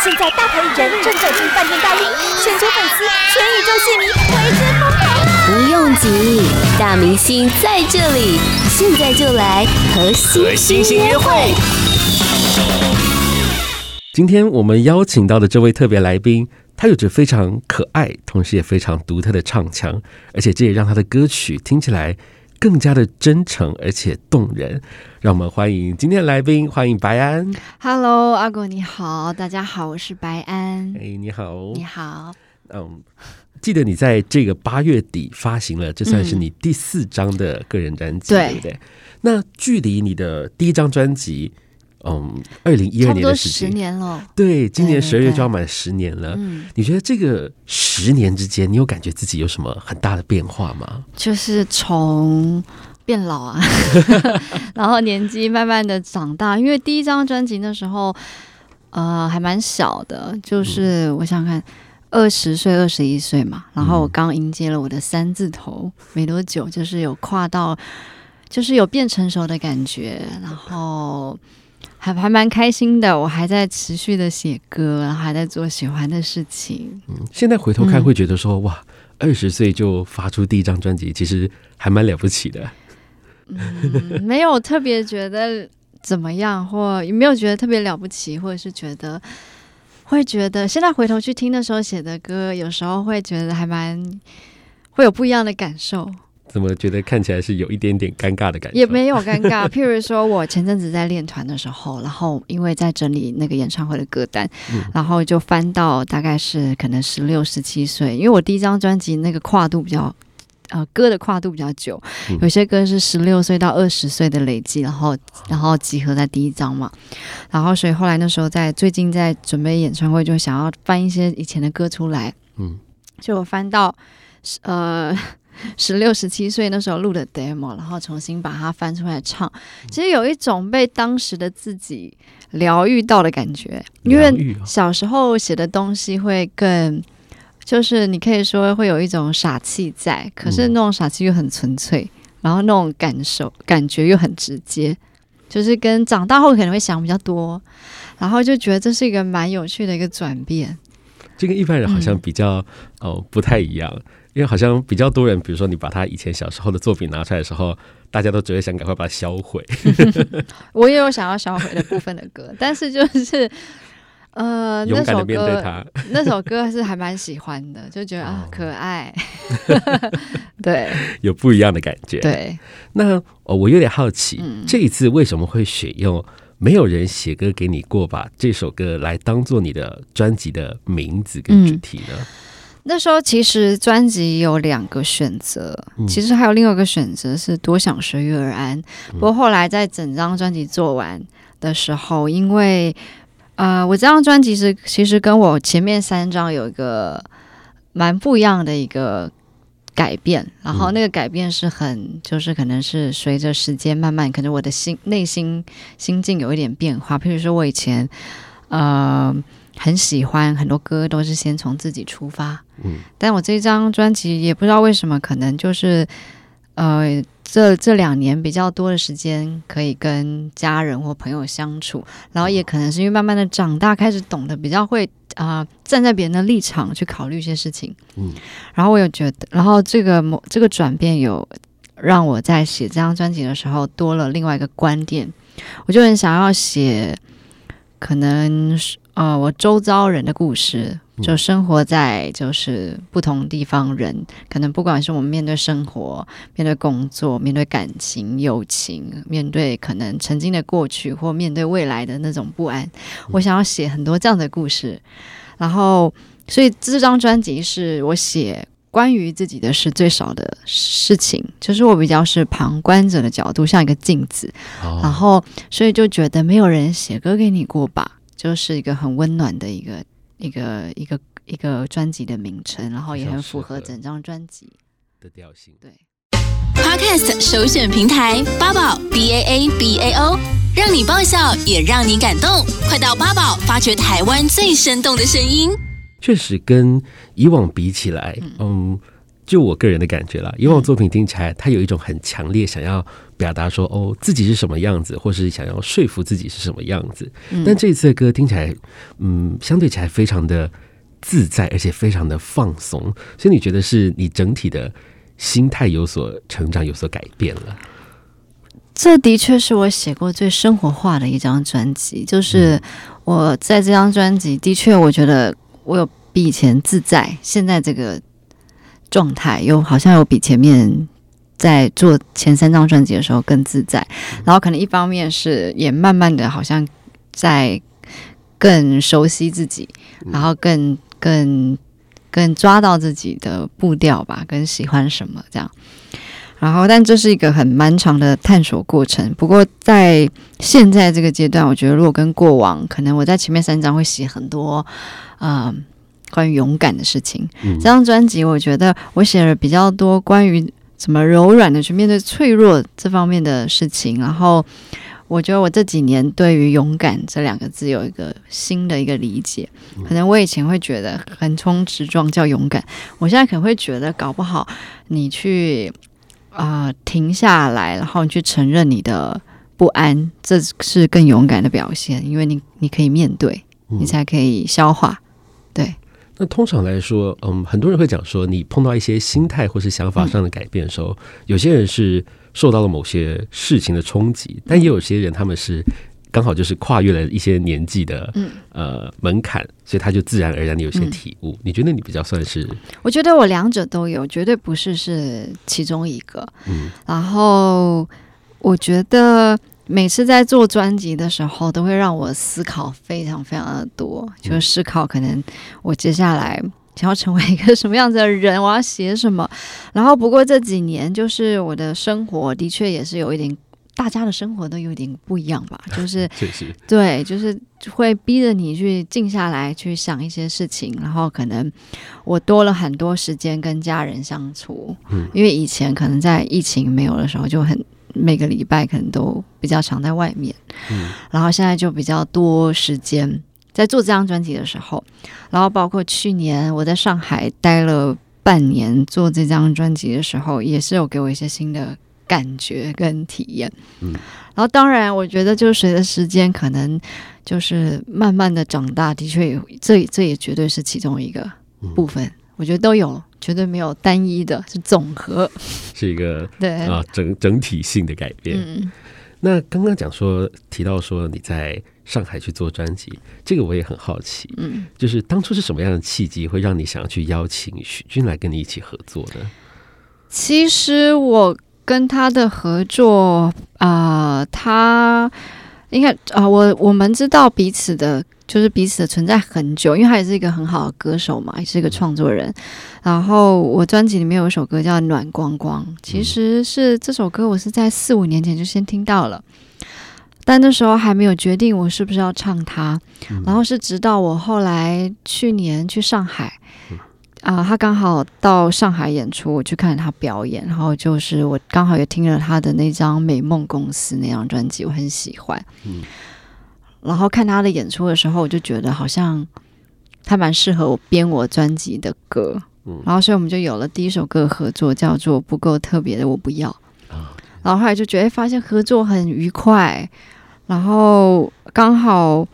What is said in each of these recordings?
现在大牌艺人正走进饭店大厅，全球粉丝、全宇宙戏迷为之疯狂啊！不用急，大明星在这里，现在就来和星星约会。今天我们邀请到的这位特别来宾，他有着非常可爱，同时也非常独特的唱腔，而且这也让他的歌曲听起来更加的真诚而且动人。让我们欢迎今天的来宾，欢迎白安。Hello，阿果你好，大家好，我是白安。哎，你好，你好。嗯，记得你在这个八月底发行了，这算是你第四张的个人专辑，对不对？那距离你的第一张专辑。嗯，二零一二年的时间，十年了。对，今年十二月就要满十年了。嗯，你觉得这个十年之间，你有感觉自己有什么很大的变化吗？就是从变老啊，然后年纪慢慢的长大。因为第一张专辑那时候，呃，还蛮小的，就是我想看二十岁、二十一岁嘛。然后我刚迎接了我的三字头，没多久，就是有跨到，就是有变成熟的感觉，然后。还还蛮开心的，我还在持续的写歌，然后还在做喜欢的事情。嗯，现在回头看会觉得说，嗯、哇，二十岁就发出第一张专辑，其实还蛮了不起的。嗯，没有特别觉得怎么样，或也没有觉得特别了不起，或者是觉得会觉得现在回头去听的时候写的歌，有时候会觉得还蛮会有不一样的感受。怎么觉得看起来是有一点点尴尬的感觉？也没有尴尬。譬如说，我前阵子在练团的时候，然后因为在整理那个演唱会的歌单，嗯、然后就翻到大概是可能十六、十七岁，因为我第一张专辑那个跨度比较，呃，歌的跨度比较久，嗯、有些歌是十六岁到二十岁的累积，然后然后集合在第一张嘛，然后所以后来那时候在最近在准备演唱会，就想要翻一些以前的歌出来，嗯，就我翻到呃。十六、十七岁那时候录的 demo，然后重新把它翻出来唱，其实有一种被当时的自己疗愈到的感觉。因为小时候写的东西会更，就是你可以说会有一种傻气在，可是那种傻气又很纯粹，然后那种感受、感觉又很直接，就是跟长大后可能会想比较多，然后就觉得这是一个蛮有趣的一个转变。这跟一般人好像比较、嗯、哦不太一样。因为好像比较多人，比如说你把他以前小时候的作品拿出来的时候，大家都只会想赶快把它销毁。我也有想要销毁的部分的歌，但是就是呃，勇敢的面对他，那首歌是还蛮喜欢的，就觉得啊可爱。对，有不一样的感觉。对，那我有点好奇，嗯、这一次为什么会选用《没有人写歌给你过》把这首歌来当做你的专辑的名字跟主题呢？嗯那时候其实专辑有两个选择，其实还有另外一个选择是多想随遇而安。不过后来在整张专辑做完的时候，因为呃，我这张专辑是其实跟我前面三张有一个蛮不一样的一个改变，然后那个改变是很就是可能是随着时间慢慢，可能我的心内心心境有一点变化。譬如说我以前呃。很喜欢很多歌都是先从自己出发，嗯，但我这张专辑也不知道为什么，可能就是呃，这这两年比较多的时间可以跟家人或朋友相处，然后也可能是因为慢慢的长大，开始懂得比较会啊、呃、站在别人的立场去考虑一些事情，嗯，然后我有觉得，然后这个某这个转变有让我在写这张专辑的时候多了另外一个观点，我就很想要写，可能是。呃，我周遭人的故事，就生活在就是不同地方人，嗯、可能不管是我们面对生活、面对工作、面对感情、友情，面对可能曾经的过去或面对未来的那种不安，嗯、我想要写很多这样的故事。然后，所以这张专辑是我写关于自己的事最少的事情，就是我比较是旁观者的角度，像一个镜子。哦、然后，所以就觉得没有人写歌给你过吧。就是一个很温暖的一个一个一个一个专辑的名称，然后也很符合整张专辑的调性。对，Podcast 首选平台八宝 B A A B A O，让你爆笑也让你感动，快到八宝发掘台湾最生动的声音。确实跟以往比起来，嗯。嗯就我个人的感觉啦，以往作品听起来，它有一种很强烈想要表达说，哦，自己是什么样子，或是想要说服自己是什么样子。但这一次的歌听起来，嗯，相对起来非常的自在，而且非常的放松。所以你觉得是你整体的心态有所成长，有所改变了？这的确是我写过最生活化的一张专辑。就是我在这张专辑，的确我觉得我有比以前自在。现在这个。状态又好像有比前面在做前三张专辑的时候更自在，然后可能一方面是也慢慢的好像在更熟悉自己，然后更更更抓到自己的步调吧，更喜欢什么这样。然后，但这是一个很漫长的探索过程。不过在现在这个阶段，我觉得如果跟过往，可能我在前面三张会写很多，嗯。关于勇敢的事情，嗯、这张专辑我觉得我写了比较多关于怎么柔软的去面对脆弱这方面的事情。然后我觉得我这几年对于勇敢这两个字有一个新的一个理解。可能我以前会觉得横冲直撞叫勇敢，我现在可能会觉得搞不好你去啊、呃、停下来，然后你去承认你的不安，这是更勇敢的表现，因为你你可以面对，你才可以消化，对。那通常来说，嗯，很多人会讲说，你碰到一些心态或是想法上的改变的时候，嗯、有些人是受到了某些事情的冲击，但也有些人他们是刚好就是跨越了一些年纪的呃门槛，所以他就自然而然的有些体悟。嗯、你觉得你比较算是？我觉得我两者都有，绝对不是是其中一个。嗯，然后我觉得。每次在做专辑的时候，都会让我思考非常非常的多，就是思考可能我接下来想要成为一个什么样子的人，我要写什么。然后，不过这几年就是我的生活的确也是有一点，大家的生活都有点不一样吧，就是对，就是会逼着你去静下来去想一些事情。然后，可能我多了很多时间跟家人相处，嗯，因为以前可能在疫情没有的时候就很。每个礼拜可能都比较常在外面，嗯，然后现在就比较多时间在做这张专辑的时候，然后包括去年我在上海待了半年做这张专辑的时候，也是有给我一些新的感觉跟体验，嗯，然后当然我觉得就随着时间可能就是慢慢的长大，的确也这这也绝对是其中一个部分，嗯，我觉得都有。绝对没有单一的，是总和，是一个对啊整整体性的改变。嗯，那刚刚讲说提到说你在上海去做专辑，这个我也很好奇。嗯，就是当初是什么样的契机会让你想要去邀请许钧来跟你一起合作呢？其实我跟他的合作啊、呃，他应该啊、呃，我我们知道彼此的。就是彼此的存在很久，因为他也是一个很好的歌手嘛，也是一个创作人。然后我专辑里面有一首歌叫《暖光光》，其实是这首歌我是在四五年前就先听到了，但那时候还没有决定我是不是要唱它。然后是直到我后来去年去上海，啊，他刚好到上海演出，我去看他表演，然后就是我刚好也听了他的那张《美梦公司》那张专辑，我很喜欢。然后看他的演出的时候，我就觉得好像他蛮适合我编我专辑的歌，嗯，然后所以我们就有了第一首歌合作，叫做《不够特别的我不要》。然后后来就觉得发现合作很愉快，然后刚好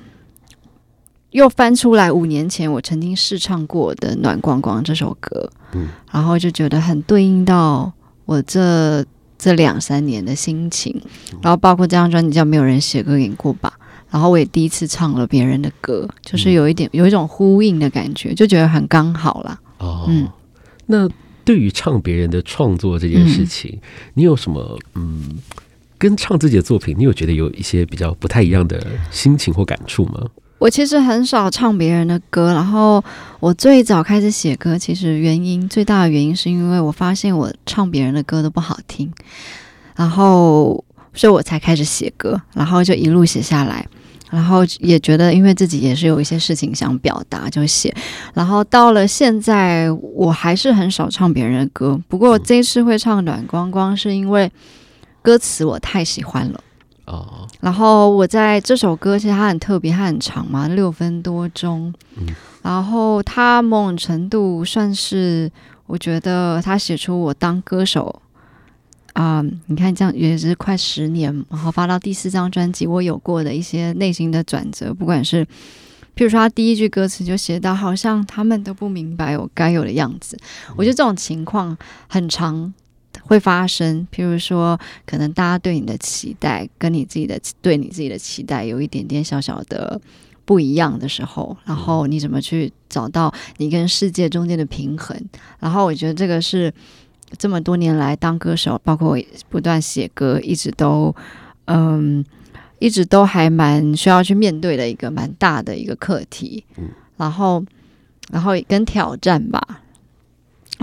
又翻出来五年前我曾经试唱过的《暖光光》这首歌，嗯，然后就觉得很对应到我这这两三年的心情，然后包括这张专辑叫《没有人写歌给你过吧》。然后我也第一次唱了别人的歌，就是有一点有一种呼应的感觉，就觉得很刚好啦。哦，嗯，那对于唱别人的创作这件事情，嗯，你有什么嗯，跟唱自己的作品，你有觉得有一些比较不太一样的心情或感触吗？我其实很少唱别人的歌，然后我最早开始写歌，其实原因最大的原因是因为我发现我唱别人的歌都不好听，然后所以我才开始写歌，然后就一路写下来。然后也觉得，因为自己也是有一些事情想表达，就写。然后到了现在，我还是很少唱别人的歌。不过这次会唱《暖光光》，是因为歌词我太喜欢了。哦。然后我在这首歌，其实它很特别，它很长嘛，六分多钟。嗯。然后它某种程度算是我觉得他写出我当歌手啊、嗯，你看这样也是快十年，然后发到第四张专辑，我有过的一些内心的转折，不管是譬如说他第一句歌词就写到，好像他们都不明白我该有的样子，我觉得这种情况很常会发生。譬如说，可能大家对你的期待跟你自己的对你自己的期待有一点点小小的。不一样的时候，然后你怎么去找到你跟世界中间的平衡？然后我觉得这个是这么多年来当歌手，包括我不断写歌，一直都嗯，一直都还蛮需要去面对的一个蛮大的一个课题。然后，然后跟挑战吧。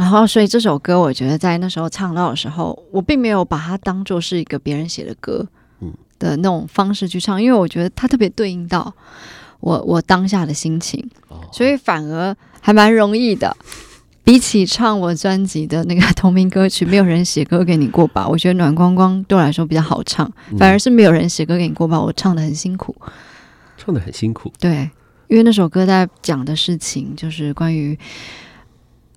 然后，所以这首歌，我觉得在那时候唱到的时候，我并没有把它当做是一个别人写的歌，的那种方式去唱，因为我觉得它特别对应到。我我当下的心情，所以反而还蛮容易的。比起唱我专辑的那个同名歌曲，没有人写歌给你过吧？我觉得暖光光对我来说比较好唱，反而是没有人写歌给你过吧？我唱的很辛苦，唱的很辛苦。对，因为那首歌在讲的事情就是关于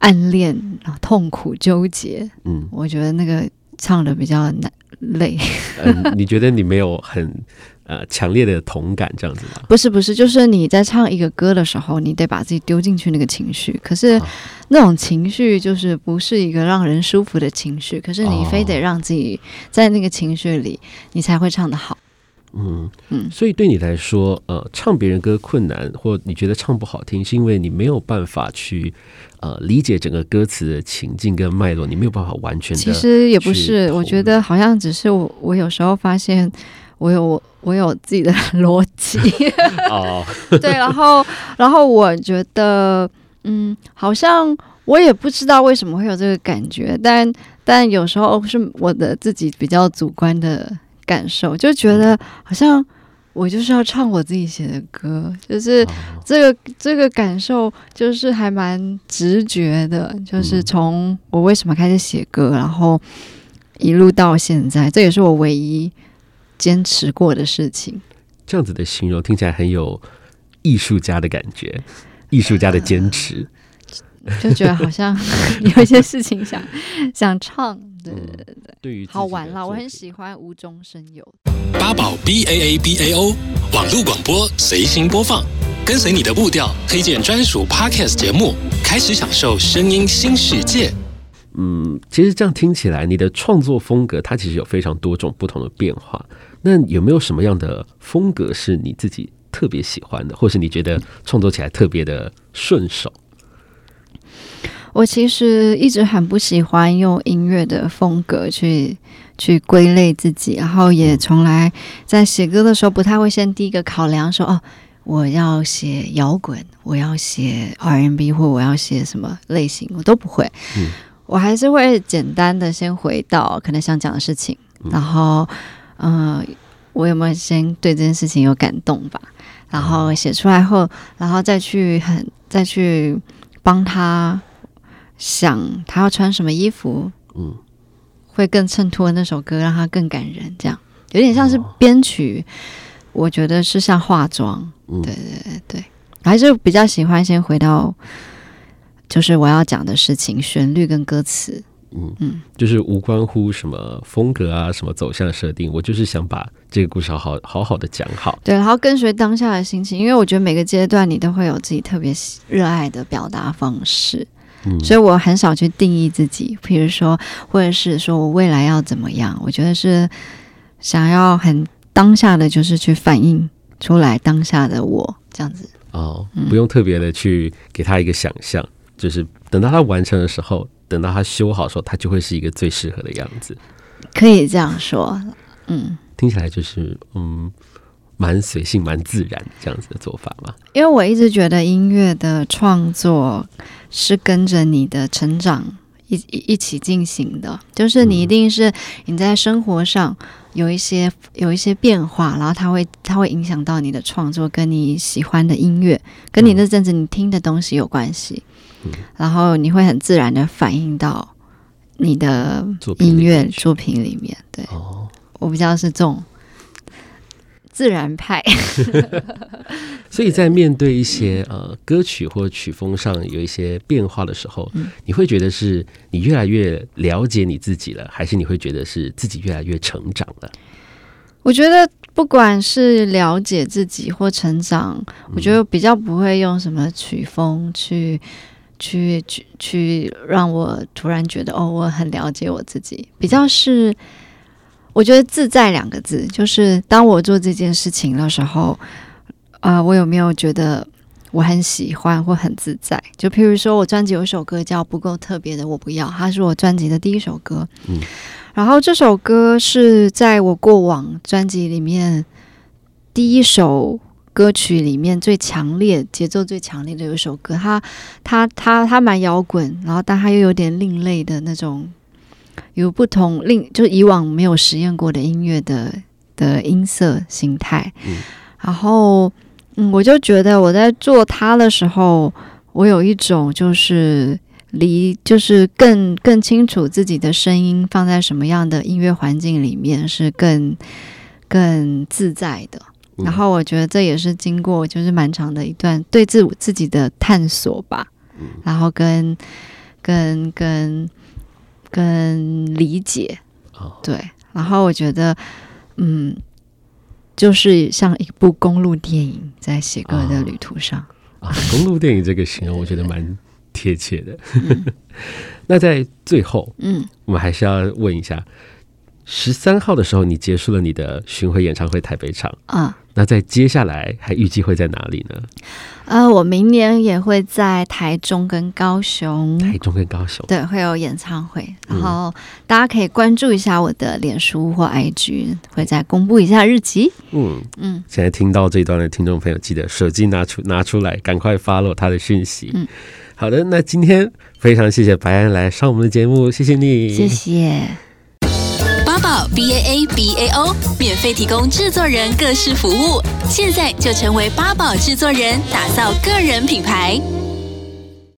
暗恋、痛苦、纠结。嗯，我觉得那个唱的比较难累。嗯，你觉得你没有很？呃，强烈的同感这样子吗？不是不是，就是你在唱一个歌的时候，你得把自己丢进去那个情绪。可是那种情绪就是不是一个让人舒服的情绪。可是你非得让自己在那个情绪里，你才会唱得好。嗯嗯。所以对你来说，呃，唱别人歌困难，或你觉得唱不好听，是因为你没有办法去呃理解整个歌词的情境跟脉络，你没有办法完全。其实也不是，我觉得好像只是我，我有时候发现。我有我我有自己的逻辑 哦，对，然后然后我觉得嗯，好像我也不知道为什么会有这个感觉，但但有时候是我的自己比较主观的感受，就觉得好像我就是要唱我自己写的歌，就是这个这个感受就是还蛮直觉的，就是从我为什么开始写歌，然后一路到现在，这也是我唯一。坚持过的事情，这样子的形容听起来很有艺术家的感觉，艺术家的坚持，就觉得好像 有一些事情想想唱，对对对对，对于好玩啦，我很喜欢无中生有。八宝 B A A B A O 网络广播随心播放，跟随你的步调，推荐专属 Podcast 节目，开始享受声音新世界。嗯，其实这样听起来，你的创作风格它其实有非常多种不同的变化。那有没有什么样的风格是你自己特别喜欢的，或是你觉得创作起来特别的顺手？我其实一直很不喜欢用音乐的风格去去归类自己，然后也从来在写歌的时候不太会先第一个考量说哦，我要写摇滚，我要写 R&B 或我要写什么类型，我都不会。嗯。我还是会简单的先回到可能想讲的事情，然后，嗯、呃，我有没有先对这件事情有感动吧？然后写出来后，然后再去很再去帮他想他要穿什么衣服，嗯，会更衬托那首歌，让他更感人。这样有点像是编曲，我觉得是像化妆。对对对对，还是比较喜欢先回到。就是我要讲的事情，旋律跟歌词，嗯嗯，就是无关乎什么风格啊，什么走向设定，我就是想把这个故事好好好好的讲好。对，然后跟随当下的心情，因为我觉得每个阶段你都会有自己特别热爱的表达方式，嗯，所以我很少去定义自己，比如说或者是说我未来要怎么样，我觉得是想要很当下的，就是去反映出来当下的我这样子。哦，不用特别的去给他一个想象。就是等到他完成的时候，等到他修好的时候，他就会是一个最适合的样子。可以这样说，嗯，听起来就是嗯，蛮随性、蛮自然这样子的做法嘛。因为我一直觉得音乐的创作是跟着你的成长一一起进行的，就是你一定是你在生活上有一些有一些变化，然后它会它会影响到你的创作，跟你喜欢的音乐，跟你那阵子你听的东西有关系。然后你会很自然的反映到你的音乐作品里面，对，我比较是这种自然派。所以在面对一些呃歌曲或曲风上有一些变化的时候，嗯、你会觉得是你越来越了解你自己了，还是你会觉得是自己越来越成长了？我觉得不管是了解自己或成长，嗯、我觉得比较不会用什么曲风去。去去去，让我突然觉得哦，我很了解我自己。比较是，我觉得“自在”两个字，就是当我做这件事情的时候，啊、呃，我有没有觉得我很喜欢或很自在？就譬如说，我专辑有一首歌叫《不够特别的我不要》，它是我专辑的第一首歌。嗯，然后这首歌是在我过往专辑里面第一首。歌曲里面最强烈、节奏最强烈的有一首歌，它、它、它、它蛮摇滚，然后但它又有点另类的那种，有不同另就是以往没有实验过的音乐的的音色形态。嗯，然后嗯，我就觉得我在做它的时候，我有一种就是离就是更更清楚自己的声音放在什么样的音乐环境里面是更更自在的。然后我觉得这也是经过就是蛮长的一段对自我自己的探索吧，嗯、然后跟跟跟跟理解，哦、对，然后我觉得嗯，就是像一部公路电影在写歌的旅途上。啊、哦。哦，公路电影这个形容我觉得蛮贴切的。嗯、那在最后，嗯，我们还是要问一下，十三号的时候你结束了你的巡回演唱会台北场啊。那在接下来还预计会在哪里呢？呃，我明年也会在台中跟高雄，台中跟高雄，对，会有演唱会，然后大家可以关注一下我的脸书或 IG，会再公布一下日期。嗯嗯，嗯现在听到这一段的听众朋友，记得手机拿出拿出来，赶快 follow 他的讯息。嗯，好的，那今天非常谢谢白安来上我们的节目，谢谢你，谢谢。宝 B A A B A O 免费提供制作人各式服务，现在就成为八宝制作人，打造个人品牌。